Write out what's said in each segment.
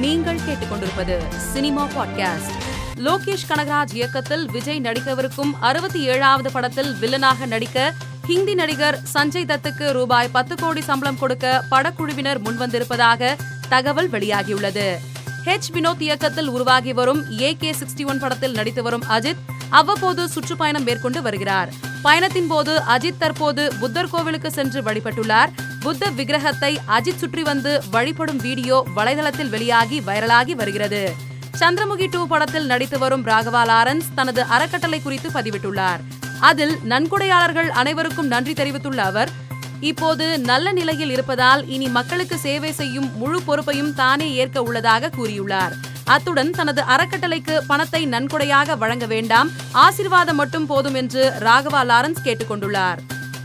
நீங்கள் கேட்டுக்கொண்டிருப்பது cinema podcast. Lokesh Kanagaraj இயக்கத்தில் விஜய் நடிக்கவிருக்கும் அறுபத்தி ஏழாவது படத்தில் வில்லனாக நடிக்க ஹிந்தி நடிகர் சஞ்சய் தத்துக்கு ரூபாய் பத்து கோடி சம்பளம் கொடுக்க படக்குழுவினர் முன்வந்திருப்பதாக தகவல் வெளியாகியுள்ளது. ஹெச் வினோத் இயக்கத்தில் உருவாகி வரும் ஏ கே சிக்ஸ்டி ஒன் படத்தில் நடித்து வரும் அஜித் அவ்வப்போது சுற்றுப்பயணம் மேற்கொண்டு வருகிறார். பயணத்தின் போது அஜித் தற்போது புத்தர் கோவிலுக்கு சென்று வழிபட்டுள்ளார். புத்த விக்கிரகத்தை அஜித் சுற்றி வந்து வழிபடும் வீடியோ வலைதளத்தில் வெளியாகி வைரலாகி வருகிறது. சந்திரமுகி டூ படத்தில் நடித்து வரும் ராகவா லாரன்ஸ் தனது அறக்கட்டளை குறித்து பதிவிட்டுள்ளார். அதில் நன்கொடையாளர்கள் அனைவருக்கும் நன்றி தெரிவித்துள்ள அவர் இப்போது நல்ல நிலையில் இருப்பதால் இனி மக்களுக்கு சேவை செய்யும் முழு பொறுப்பையும் தானே ஏற்க உள்ளதாக கூறியுள்ளார். அத்துடன் தனது அறக்கட்டளைக்கு பணத்தை நன்கொடையாக வழங்க வேண்டாம். ஆசிர்வாதம் மட்டும் போதும் என்று ராகவா லாரன்ஸ் கேட்டுக்கொண்டுள்ளார்.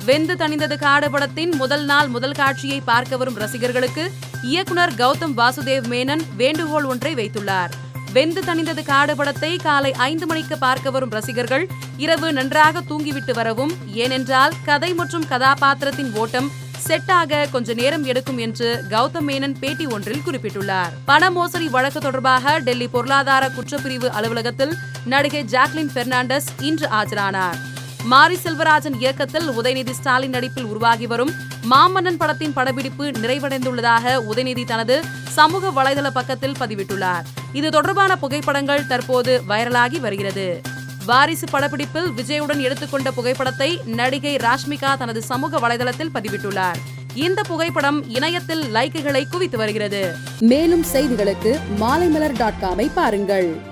வெந்து தணிந்தது காடு படத்தின் முதல் நாள் முதல் காட்சியை பார்க்க வரும் ரசிகர்களுக்கு இயக்குனர் கௌதம் வாசுதேவ் மேனன் வேண்டுகோள் ஒன்றை வைத்துள்ளார். வெந்து தணிந்தது காடு படத்தை காலை ஐந்து மணிக்கு பார்க்க வரும் ரசிகர்கள் இரவு நன்றாக தூங்கிவிட்டு வரவும் ஏனென்றால் கதை மற்றும் கதாபாத்திரத்தின் ஓட்டம் செட்டாக கொஞ்ச நேரம் எடுக்கும் என்று கௌதம் மேனன் பேட்டி ஒன்றில் குறிப்பிட்டுள்ளார். பண மோசடி வழக்கு தொடர்பாக டெல்லி பொருளாதார குற்றப்பிரிவு அலுவலகத்தில் நடிகை ஜாக்லின் பெர்னாண்டஸ் இன்று ஆஜரானார். மாரி செல்வராஜன் இயக்கத்தில் உதயநிதி ஸ்டாலின் நடிப்பில் உருவாகி வரும் மாமன்னன் படத்தின் படப்பிடிப்பு நிறைவடைந்துள்ளதாக உதயநிதி தனது சமூக வலைதள பக்கத்தில் பதிவிட்டுள்ளார். இது தொடர்பான புகைப்படங்கள் தற்போது வைரலாகி வருகிறது. வாரிசு படப்பிடிப்பில் விஜயுடன் எடுத்துக்கொண்ட புகைப்படத்தை நடிகை ராஷ்மிகா தனது சமூக வலைதளத்தில் பதிவிட்டுள்ளார். இந்த புகைப்படம் இணையத்தில் லைக்குகளை குவித்து வருகிறது. மேலும் செய்திகளுக்கு மாலைமலர் டாட் காமை பாருங்கள்.